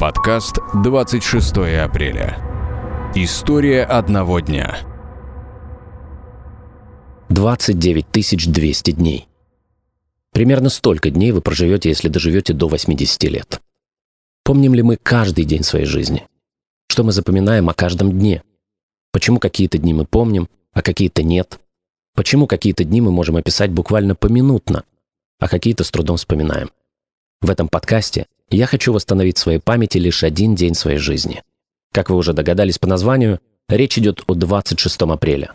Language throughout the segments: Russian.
Подкаст «26 апреля». История одного дня. 29 200 дней. Примерно столько дней вы проживете, если доживете до 80 лет. Помним ли мы каждый день своей жизни? Что мы запоминаем о каждом дне? Почему какие-то дни мы помним, а какие-то нет? Почему какие-то дни мы можем описать буквально поминутно, а какие-то с трудом вспоминаем? В этом подкасте я хочу восстановить в своей памяти лишь один день своей жизни. Как вы уже догадались по названию, речь идет о 26 апреля.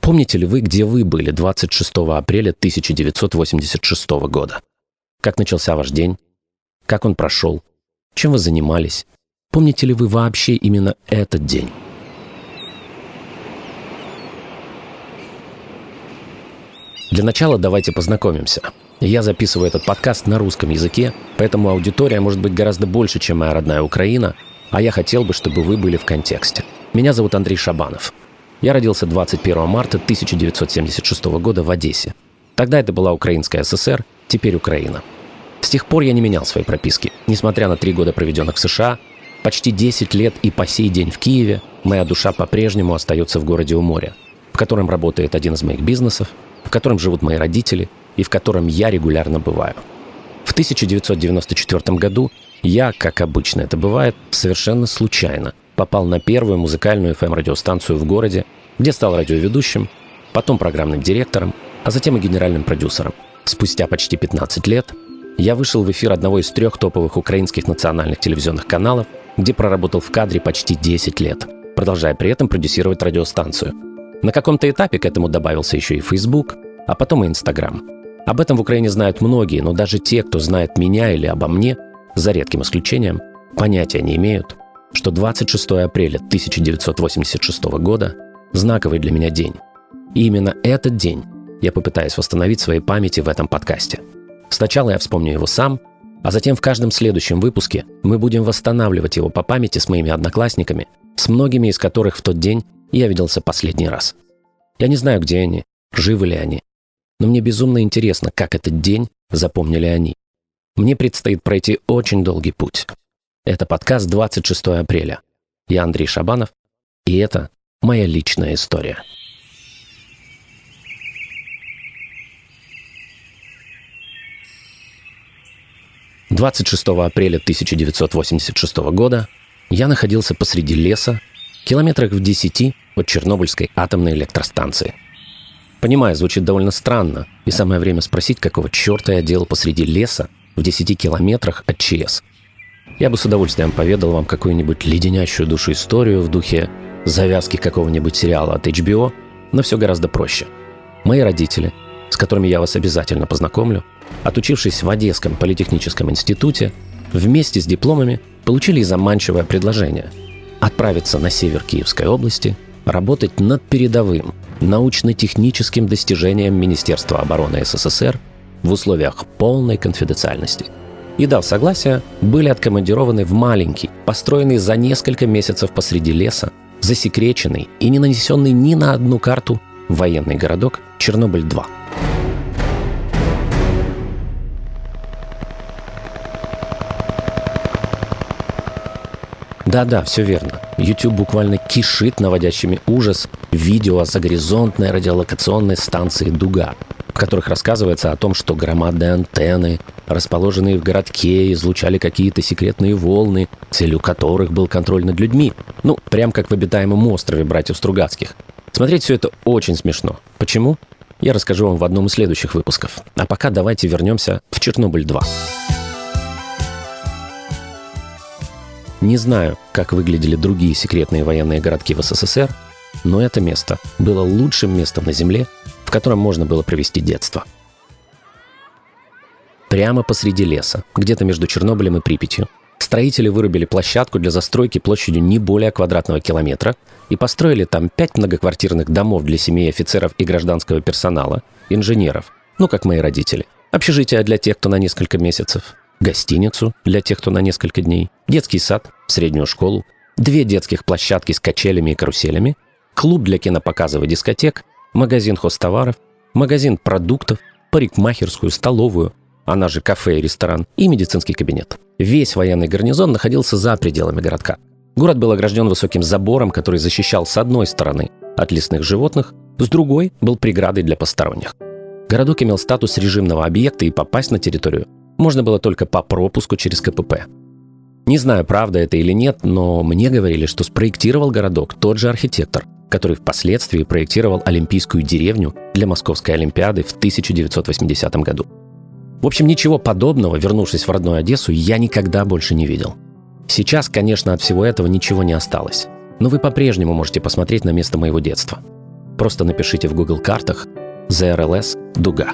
Помните ли вы, где вы были 26 апреля 1986 года? Как начался ваш день? Как он прошел? Чем вы занимались? Помните ли вы вообще именно этот день? Для начала давайте познакомимся. Я записываю этот подкаст на русском языке, поэтому аудитория может быть гораздо больше, чем моя родная Украина, а я хотел бы, чтобы вы были в контексте. Меня зовут Андрей Шабанов. Я родился 21 марта 1976 года в Одессе. Тогда это была Украинская ССР, теперь Украина. С тех пор я не менял своей прописки. Несмотря на три года, проведенных в США, почти 10 лет и по сей день в Киеве, моя душа по-прежнему остается в городе у моря, в котором работает один из моих бизнесов, в котором живут мои родители и в котором я регулярно бываю. В 1994 году я, как обычно это бывает, совершенно случайно попал на первую музыкальную FM-радиостанцию в городе, где стал радиоведущим, потом программным директором, а затем и генеральным продюсером. Спустя почти 15 лет я вышел в эфир одного из трех топовых украинских национальных телевизионных каналов, где проработал в кадре почти 10 лет, продолжая при этом продюсировать радиостанцию. На каком-то этапе к этому добавился еще и Facebook, а потом и Instagram. Об этом в Украине знают многие, но даже те, кто знает меня или обо мне, за редким исключением, понятия не имеют, что 26 апреля 1986 года – знаковый для меня день. И именно этот день я попытаюсь восстановить в своей памяти в этом подкасте. Сначала я вспомню его сам, а затем в каждом следующем выпуске мы будем восстанавливать его по памяти с моими одноклассниками, с многими из которых в тот день я виделся последний раз. Я не знаю, где они, живы ли они, но мне безумно интересно, как этот день запомнили они. Мне предстоит пройти очень долгий путь. Это подкаст 26 апреля. Я Андрей Шабанов, и это моя личная история. Двадцать шестого апреля 1986 года я находился посреди леса, километрах в десяти от Чернобыльской атомной электростанции – Понимаю, звучит довольно странно, и самое время спросить, какого черта я делал посреди леса в 10 километрах от ЧС. Я бы с удовольствием поведал вам какую-нибудь леденящую душу историю в духе завязки какого-нибудь сериала от HBO, но все гораздо проще. Мои родители, с которыми я вас обязательно познакомлю, отучившись в Одесском политехническом институте, вместе с дипломами получили заманчивое предложение – отправиться на север Киевской области, работать над передовым – научно-техническим достижениям Министерства обороны СССР в условиях полной конфиденциальности. И дав согласие, были откомандированы в маленький, построенный за несколько месяцев посреди леса, засекреченный и не нанесенный ни на одну карту военный городок Чернобыль-2 – Да-да, все верно. YouTube буквально кишит наводящими ужас видео о загоризонтной радиолокационной станции «Дуга», в которых рассказывается о том, что громадные антенны, расположенные в городке, излучали какие-то секретные волны, целью которых был контроль над людьми. Ну, прям как в обитаемом острове братьев Стругацких. Смотреть все это очень смешно. Почему? Я расскажу вам в одном из следующих выпусков. А пока давайте вернемся в «Чернобыль-2». Не знаю, как выглядели другие секретные военные городки в СССР, но это место было лучшим местом на Земле, в котором можно было провести детство. Прямо посреди леса, где-то между Чернобылем и Припятью, строители вырубили площадку для застройки площадью не более квадратного километра и построили там пять многоквартирных домов для семей офицеров и гражданского персонала, инженеров, ну как мои родители, общежития для тех, кто на несколько месяцев, гостиницу для тех, кто на несколько дней, детский сад, среднюю школу, две детских площадки с качелями и каруселями, клуб для кинопоказов и дискотек, магазин хозтоваров, магазин продуктов, парикмахерскую, столовую, она же кафе и ресторан, и медицинский кабинет. Весь военный гарнизон находился за пределами городка. Город был огражден высоким забором, который защищал с одной стороны от лесных животных, с другой был преградой для посторонних. Городок имел статус режимного объекта, и попасть на территорию можно было только по пропуску через КПП. Не знаю, правда это или нет, но мне говорили, что спроектировал городок тот же архитектор, который впоследствии проектировал Олимпийскую деревню для Московской Олимпиады в 1980 году. В общем, ничего подобного, вернувшись в родную Одессу, я никогда больше не видел. Сейчас, конечно, от всего этого ничего не осталось. Но вы по-прежнему можете посмотреть на место моего детства. Просто напишите в Google картах ZRLS «Дуга».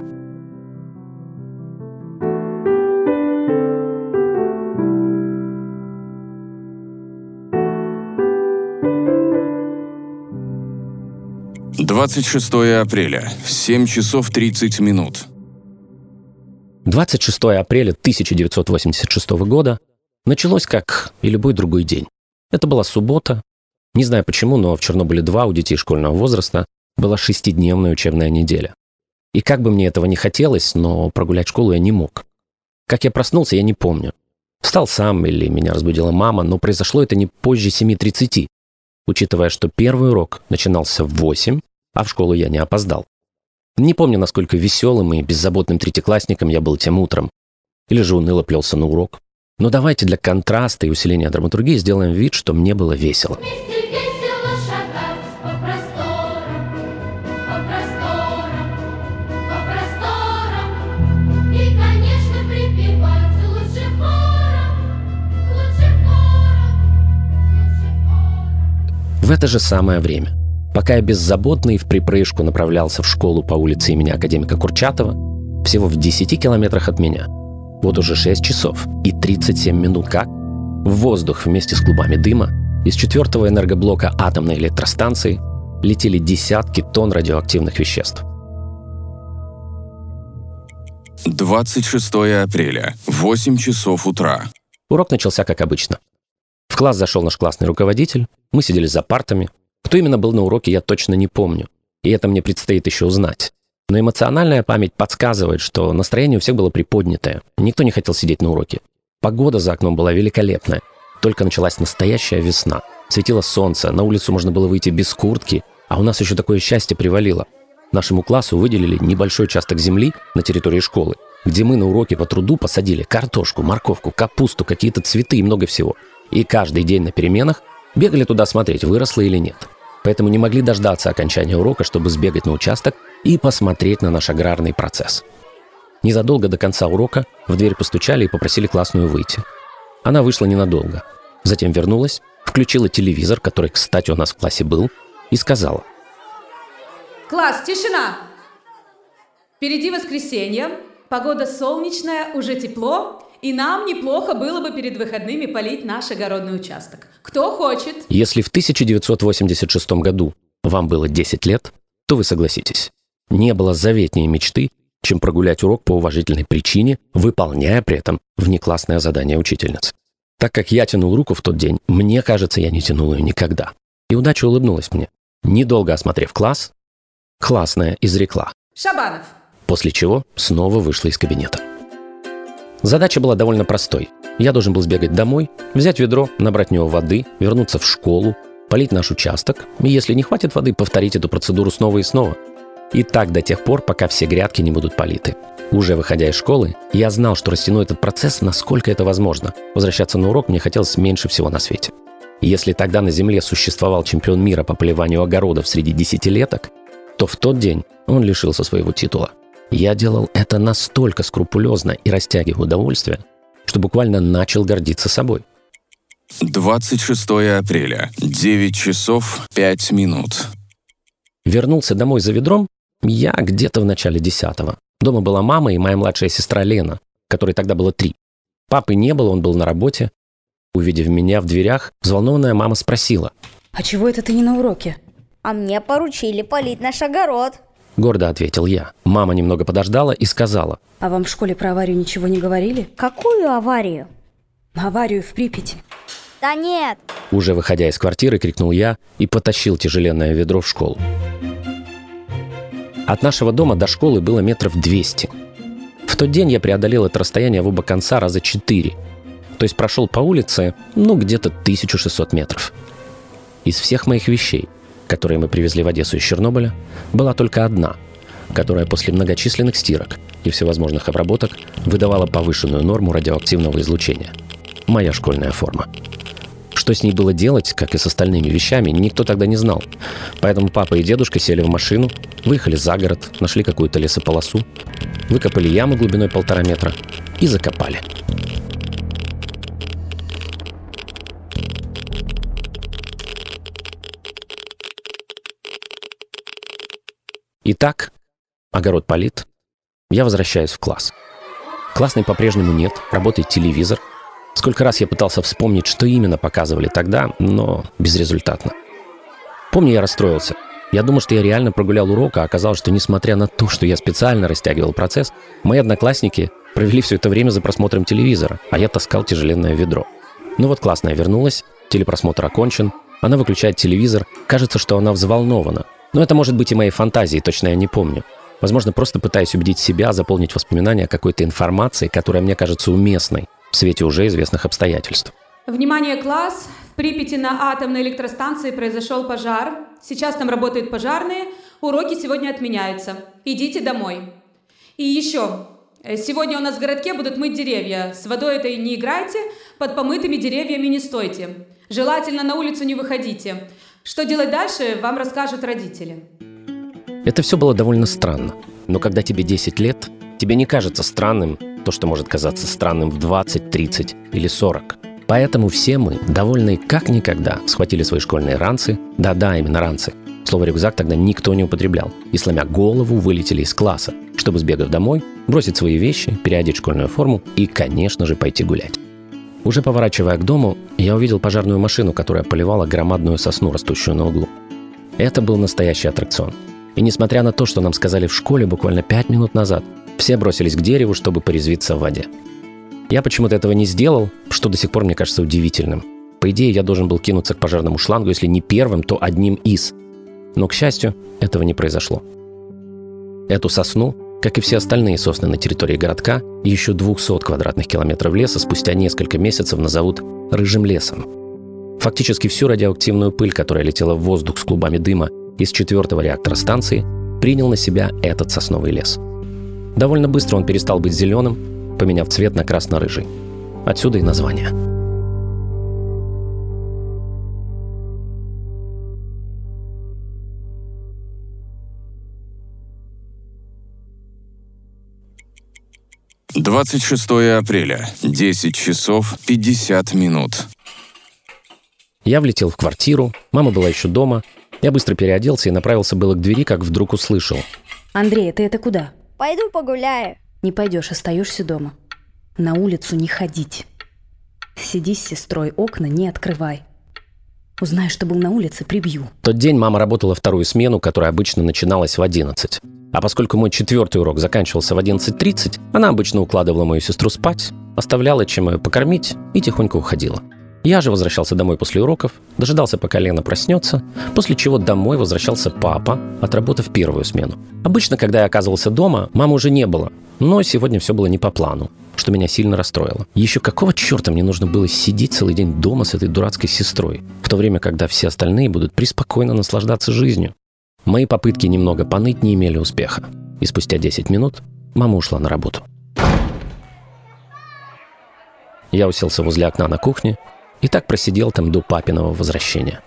Двадцать шестое апреля, семь часов тридцать минут. 26 апреля 1986 года началось как и любой другой день. Это была суббота. Не знаю почему, но в Чернобыле-2 у детей школьного возраста была шестидневная учебная неделя. И как бы мне этого не хотелось, но прогулять школу я не мог. Как я проснулся, я не помню. Встал сам или меня разбудила мама, но произошло это не позже 7.30, учитывая, что первый урок начинался в 8, а в школу я не опоздал. Не помню, насколько веселым и беззаботным третьеклассником я был тем утром. Или же уныло плелся на урок. Но давайте для контраста и усиления драматургии сделаем вид, что мне было весело. В это же самое время, пока я беззаботно и в припрыжку направлялся в школу по улице имени академика Курчатова, всего в 10 километрах от меня, вот уже 6 часов и 37 минут как, в воздух вместе с клубами дыма из четвертого энергоблока атомной электростанции летели десятки тонн радиоактивных веществ. 26 апреля, 8 часов утра. Урок начался как обычно. В класс зашел наш классный руководитель, мы сидели за партами. Кто именно был на уроке, я точно не помню. И это мне предстоит еще узнать. Но эмоциональная память подсказывает, что настроение у всех было приподнятое. Никто не хотел сидеть на уроке. Погода за окном была великолепная. Только началась настоящая весна. Светило солнце, на улицу можно было выйти без куртки, а у нас еще такое счастье привалило. Нашему классу выделили небольшой участок земли на территории школы, где мы на уроке по труду посадили картошку, морковку, капусту, какие-то цветы и много всего. И каждый день на переменах бегали туда смотреть, выросло или нет. Поэтому не могли дождаться окончания урока, чтобы сбегать на участок и посмотреть на наш аграрный процесс. Незадолго до конца урока в дверь постучали и попросили классную выйти. Она вышла ненадолго. Затем вернулась, включила телевизор, который, кстати, у нас в классе был, и сказала. «Класс, тишина! Впереди воскресенье, погода солнечная, уже тепло, и нам неплохо было бы перед выходными полить наш огородный участок. Кто хочет?» Если в 1986 году вам было 10 лет, то вы согласитесь. Не было заветнее мечты, чем прогулять урок по уважительной причине, выполняя при этом внеклассное задание учительницы. Так как я тянул руку в тот день, мне кажется, я не тянул ее никогда. И удача улыбнулась мне. Недолго осмотрев класс, классная изрекла. Шабанов. После чего снова вышла из кабинета. Задача была довольно простой. Я должен был сбегать домой, взять ведро, набрать в него воды, вернуться в школу, полить наш участок, и если не хватит воды, повторить эту процедуру снова и снова – и так до тех пор, пока все грядки не будут политы. Уже выходя из школы, я знал, что растяну этот процесс, насколько это возможно. Возвращаться на урок мне хотелось меньше всего на свете. Если тогда на Земле существовал чемпион мира по поливанию огородов среди десятилеток, то в тот день он лишился своего титула. Я делал это настолько скрупулезно и растягивая удовольствие, что буквально начал гордиться собой. 26 апреля, 9 часов 5 минут. Вернулся домой за ведром я где-то в начале десятого. Дома была мама и моя младшая сестра Лена, которой тогда было три. Папы не было, он был на работе. Увидев меня в дверях, взволнованная мама спросила. «А чего это ты не на уроке?» «А мне поручили полить наш огород», Гордо ответил я. Мама немного подождала и сказала. «А вам в школе про аварию ничего не говорили?» «Какую аварию?» «Аварию в Припяти». «Да нет!» Уже выходя из квартиры, крикнул я и потащил тяжеленное ведро в школу. От нашего дома до школы было метров 200. В тот день я преодолел это расстояние в оба конца раза четыре. То То есть прошел по улице, ну, где-то 1600 метров. Из всех моих вещей, которые мы привезли в Одессу из Чернобыля, была только одна, которая после многочисленных стирок и всевозможных обработок выдавала повышенную норму радиоактивного излучения. Моя школьная форма. Что с ней было делать, как и с остальными вещами, никто тогда не знал. Поэтому папа и дедушка сели в машину, выехали за город, нашли какую-то лесополосу, выкопали яму глубиной полтора метра и закопали. Итак, огород полит. Я возвращаюсь в класс. Классной по-прежнему нет, работает телевизор. Сколько раз я пытался вспомнить, что именно показывали тогда, но безрезультатно. Помню, я расстроился. Я думал, что я реально прогулял урок, а оказалось, что несмотря на то, что я специально растягивал процесс, мои одноклассники провели все это время за просмотром телевизора, а я таскал тяжеленное ведро. Ну вот классная вернулась, телепросмотр окончен, она выключает телевизор, кажется, что она взволнована. Но это может быть и моей фантазией, точно я не помню. Возможно, просто пытаюсь убедить себя заполнить воспоминания какой-то информацией, которая мне кажется уместной в свете уже известных обстоятельств. Внимание, класс! В Припяти на атомной электростанции произошел пожар. Сейчас там работают пожарные. Уроки сегодня отменяются. Идите домой. И еще. Сегодня у нас в городке будут мыть деревья. С водой этой не играйте, под помытыми деревьями не стойте. Желательно на улицу не выходите. Что делать дальше, вам расскажут родители. Это все было довольно странно. Но когда тебе 10 лет, тебе не кажется странным то, что может казаться странным в 20, 30 или 40. Поэтому все мы, довольные как никогда, схватили свои школьные ранцы, да-да, именно ранцы. Слово «рюкзак» тогда никто не употреблял. И сломя голову, вылетели из класса, чтобы, сбегав домой, бросить свои вещи, переодеть школьную форму и, конечно же, пойти гулять. Уже поворачивая к дому, я увидел пожарную машину, которая поливала громадную сосну, растущую на углу. Это был настоящий аттракцион. И несмотря на то, что нам сказали в школе буквально пять минут назад, все бросились к дереву, чтобы порезвиться в воде. Я почему-то этого не сделал, что до сих пор мне кажется удивительным. По идее, я должен был кинуться к пожарному шлангу, если не первым, то одним из. Но, к счастью, этого не произошло. Эту сосну, как и все остальные сосны на территории городка, еще 200 квадратных километров леса спустя несколько месяцев назовут «рыжим лесом». Фактически всю радиоактивную пыль, которая летела в воздух с клубами дыма из четвертого реактора станции, принял на себя этот сосновый лес. Довольно быстро он перестал быть зеленым, поменяв цвет на красно-рыжий. Отсюда и название. Двадцать шестое апреля, 10 часов 50 минут. Я влетел в квартиру, мама была еще дома. Я быстро переоделся и направился было к двери, как вдруг услышал. Андрей, ты это куда? Пойду погуляю. Не пойдешь, остаешься дома. На улицу не ходить. Сиди с сестрой, окна не открывай. Узнаю, что был на улице, прибью. тот день мама работала вторую смену, которая обычно начиналась в 11. А поскольку мой четвертый урок заканчивался в 11.30, она обычно укладывала мою сестру спать, оставляла чем ее покормить и тихонько уходила. Я же возвращался домой после уроков, дожидался, пока Лена проснется, после чего домой возвращался папа, отработав первую смену. Обычно, когда я оказывался дома, мамы уже не было, но сегодня все было не по плану, что меня сильно расстроило. Еще какого черта мне нужно было сидеть целый день дома с этой дурацкой сестрой, в то время, когда все остальные будут преспокойно наслаждаться жизнью? Мои попытки немного поныть не имели успеха. И спустя 10 минут мама ушла на работу. Я уселся возле окна на кухне и так просидел там до папиного возвращения.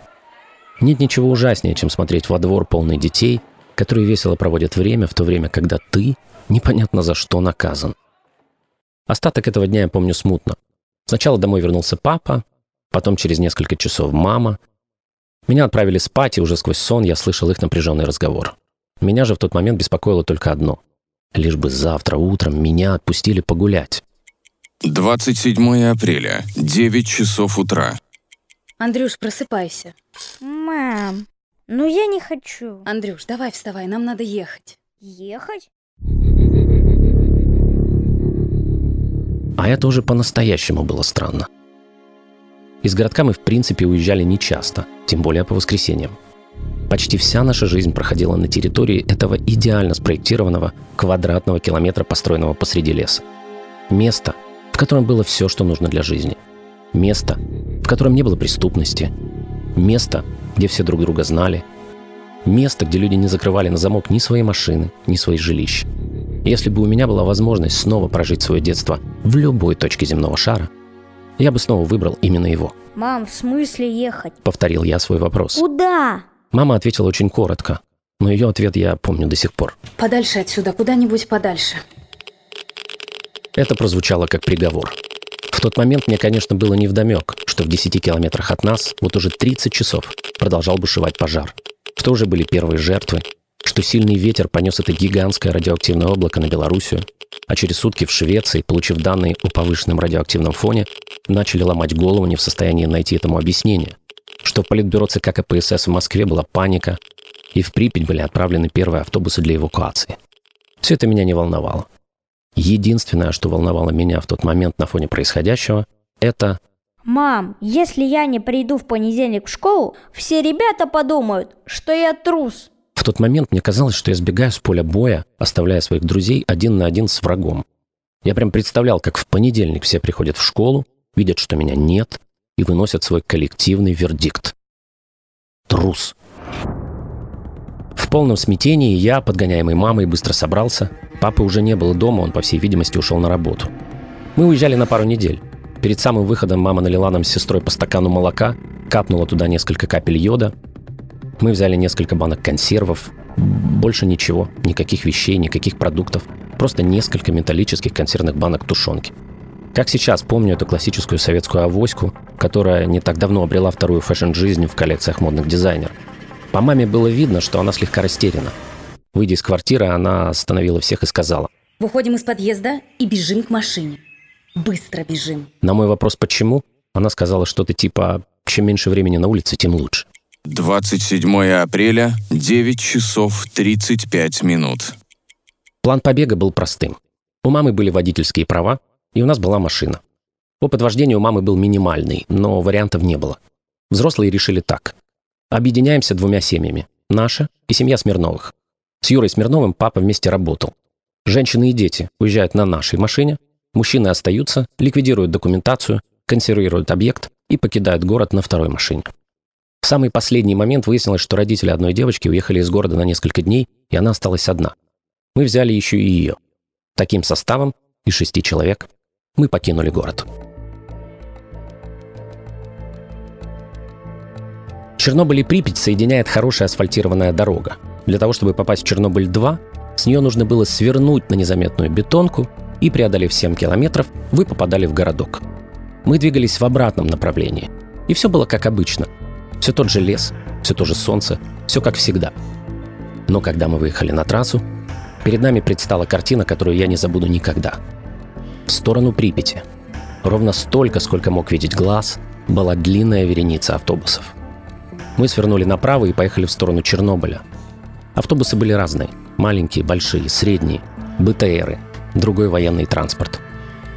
Нет ничего ужаснее, чем смотреть во двор полный детей, которые весело проводят время, в то время, когда ты непонятно за что наказан. Остаток этого дня я помню смутно. Сначала домой вернулся папа, потом через несколько часов мама. Меня отправили спать, и уже сквозь сон я слышал их напряженный разговор. Меня же в тот момент беспокоило только одно. Лишь бы завтра утром меня отпустили погулять. 27 апреля, 9 часов утра. Андрюш, просыпайся. Мам, ну я не хочу. Андрюш, давай вставай, нам надо ехать. Ехать? А это уже по-настоящему было странно. Из городка мы в принципе уезжали нечасто, тем более по воскресеньям. Почти вся наша жизнь проходила на территории этого идеально спроектированного квадратного километра, построенного посреди леса. Место, в котором было все, что нужно для жизни. Место, в котором не было преступности. Место, где все друг друга знали. Место, где люди не закрывали на замок ни свои машины, ни свои жилища. Если бы у меня была возможность снова прожить свое детство в любой точке земного шара, я бы снова выбрал именно его. Мам, в смысле ехать? Повторил я свой вопрос. Куда? Мама ответила очень коротко, но ее ответ я помню до сих пор. Подальше отсюда, куда-нибудь подальше. Это прозвучало как приговор. В тот момент мне, конечно, было невдомек, что в 10 километрах от нас вот уже 30 часов продолжал бушевать пожар, что уже были первые жертвы, что сильный ветер понес это гигантское радиоактивное облако на Белоруссию, а через сутки в Швеции, получив данные о повышенном радиоактивном фоне, начали ломать голову не в состоянии найти этому объяснение, что в политбюро ЦК КПСС в Москве была паника, и в Припять были отправлены первые автобусы для эвакуации. Все это меня не волновало. Единственное, что волновало меня в тот момент на фоне происходящего, это Мам, если я не приду в понедельник в школу, все ребята подумают, что я трус. В тот момент мне казалось, что я сбегаю с поля боя, оставляя своих друзей один на один с врагом. Я прям представлял, как в понедельник все приходят в школу, видят, что меня нет, и выносят свой коллективный вердикт. Трус. В полном смятении я, подгоняемый мамой, быстро собрался. Папы уже не было дома, он, по всей видимости, ушел на работу. Мы уезжали на пару недель. Перед самым выходом мама налила нам с сестрой по стакану молока, капнула туда несколько капель йода. Мы взяли несколько банок консервов. Больше ничего, никаких вещей, никаких продуктов. Просто несколько металлических консервных банок тушенки. Как сейчас помню эту классическую советскую авоську, которая не так давно обрела вторую фэшн-жизнь в коллекциях модных дизайнеров. По маме было видно, что она слегка растеряна. Выйдя из квартиры, она остановила всех и сказала. Выходим из подъезда и бежим к машине. Быстро бежим. На мой вопрос «почему?» она сказала что-то типа «чем меньше времени на улице, тем лучше». 27 апреля, 9 часов 35 минут. План побега был простым. У мамы были водительские права, и у нас была машина. Опыт вождения у мамы был минимальный, но вариантов не было. Взрослые решили так. Объединяемся двумя семьями. Наша и семья Смирновых. С Юрой Смирновым папа вместе работал. Женщины и дети уезжают на нашей машине, мужчины остаются, ликвидируют документацию, консервируют объект и покидают город на второй машине. В самый последний момент выяснилось, что родители одной девочки уехали из города на несколько дней, и она осталась одна. Мы взяли еще и ее. Таким составом из шести человек мы покинули город. Чернобыль и Припять соединяет хорошая асфальтированная дорога. Для того, чтобы попасть в Чернобыль-2, с нее нужно было свернуть на незаметную бетонку, и, преодолев 7 километров, вы попадали в городок. Мы двигались в обратном направлении. И все было как обычно. Все тот же лес, все то же солнце, все как всегда. Но когда мы выехали на трассу, перед нами предстала картина, которую я не забуду никогда. В сторону Припяти, ровно столько, сколько мог видеть глаз, была длинная вереница автобусов. Мы свернули направо и поехали в сторону Чернобыля. Автобусы были разные. Маленькие, большие, средние, БТРы, другой военный транспорт.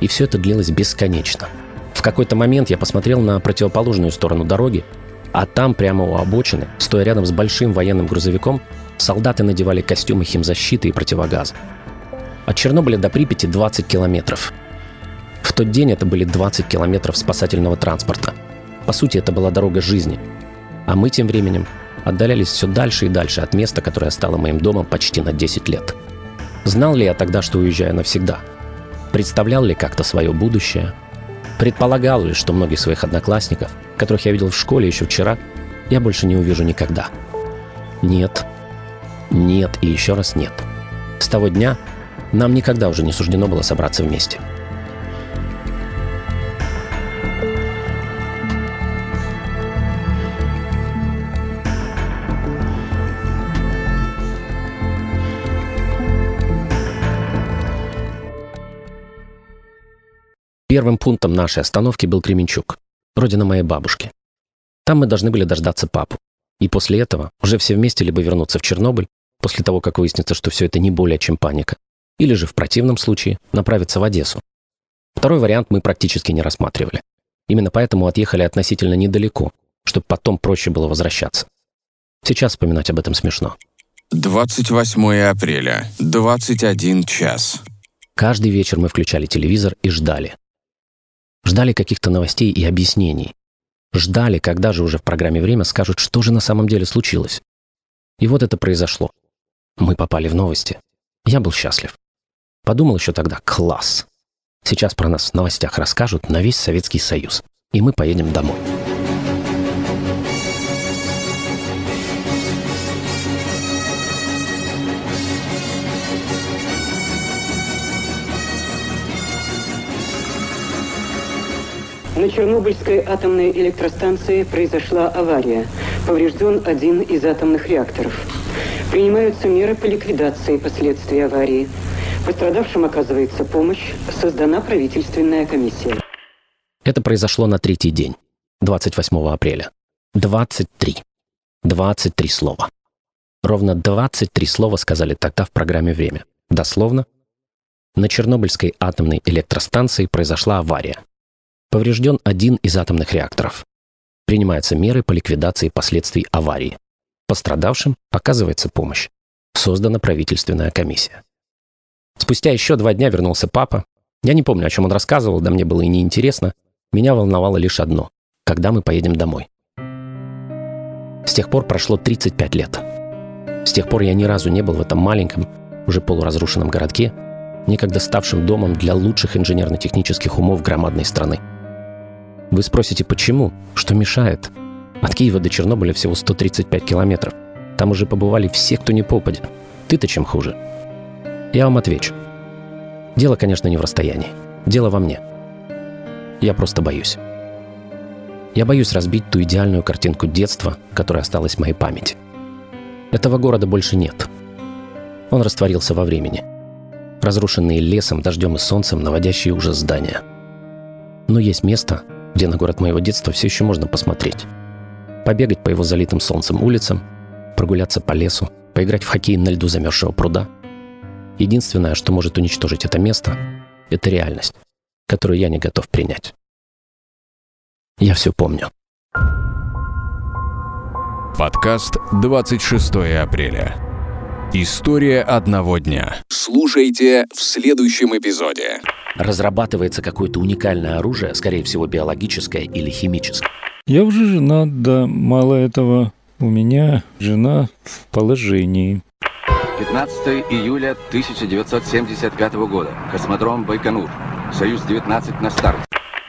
И все это длилось бесконечно. В какой-то момент я посмотрел на противоположную сторону дороги, а там, прямо у обочины, стоя рядом с большим военным грузовиком, солдаты надевали костюмы химзащиты и противогаза. От Чернобыля до Припяти 20 километров. В тот день это были 20 километров спасательного транспорта. По сути, это была дорога жизни – а мы тем временем отдалялись все дальше и дальше от места, которое стало моим домом почти на 10 лет. Знал ли я тогда, что уезжаю навсегда? Представлял ли как-то свое будущее? Предполагал ли, что многих своих одноклассников, которых я видел в школе еще вчера, я больше не увижу никогда? Нет. Нет и еще раз нет. С того дня нам никогда уже не суждено было собраться вместе. Первым пунктом нашей остановки был Кременчук, родина моей бабушки. Там мы должны были дождаться папу. И после этого уже все вместе либо вернуться в Чернобыль, после того, как выяснится, что все это не более чем паника, или же в противном случае направиться в Одессу. Второй вариант мы практически не рассматривали. Именно поэтому отъехали относительно недалеко, чтобы потом проще было возвращаться. Сейчас вспоминать об этом смешно. 28 апреля, 21 час. Каждый вечер мы включали телевизор и ждали. Ждали каких-то новостей и объяснений. Ждали, когда же уже в программе «Время» скажут, что же на самом деле случилось. И вот это произошло. Мы попали в новости. Я был счастлив. Подумал еще тогда, класс. Сейчас про нас в новостях расскажут на весь Советский Союз. И мы поедем домой. На Чернобыльской атомной электростанции произошла авария. Поврежден один из атомных реакторов. Принимаются меры по ликвидации последствий аварии. Пострадавшим оказывается помощь. Создана правительственная комиссия. Это произошло на третий день, 28 апреля. 23. 23 слова. Ровно 23 слова сказали тогда в программе «Время». Дословно. На Чернобыльской атомной электростанции произошла авария. Поврежден один из атомных реакторов. Принимаются меры по ликвидации последствий аварии. Пострадавшим оказывается помощь. Создана правительственная комиссия. Спустя еще два дня вернулся папа. Я не помню, о чем он рассказывал, да мне было и неинтересно. Меня волновало лишь одно – когда мы поедем домой. С тех пор прошло 35 лет. С тех пор я ни разу не был в этом маленьком, уже полуразрушенном городке, некогда ставшем домом для лучших инженерно-технических умов громадной страны. Вы спросите, почему? Что мешает? От Киева до Чернобыля всего 135 километров. Там уже побывали все, кто не попадет. Ты-то чем хуже? Я вам отвечу. Дело, конечно, не в расстоянии. Дело во мне. Я просто боюсь. Я боюсь разбить ту идеальную картинку детства, которая осталась в моей памяти. Этого города больше нет. Он растворился во времени. Разрушенные лесом, дождем и солнцем, наводящие ужас здания. Но есть место, где на город моего детства все еще можно посмотреть. Побегать по его залитым солнцем улицам, прогуляться по лесу, поиграть в хоккей на льду замерзшего пруда. Единственное, что может уничтожить это место, это реальность, которую я не готов принять. Я все помню. Подкаст 26 апреля. История одного дня. Слушайте в следующем эпизоде. Разрабатывается какое-то уникальное оружие, скорее всего биологическое или химическое. Я уже женат, да, мало этого. У меня жена в положении. 15 июля 1975 года. Космодром Байконур. Союз-19 на старт.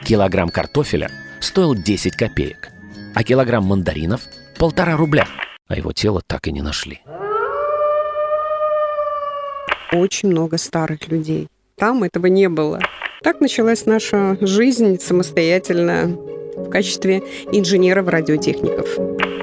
Килограмм картофеля стоил 10 копеек, а килограмм мандаринов – полтора рубля. А его тело так и не нашли. Очень много старых людей. Там этого не было. Так началась наша жизнь самостоятельно в качестве инженеров-радиотехников.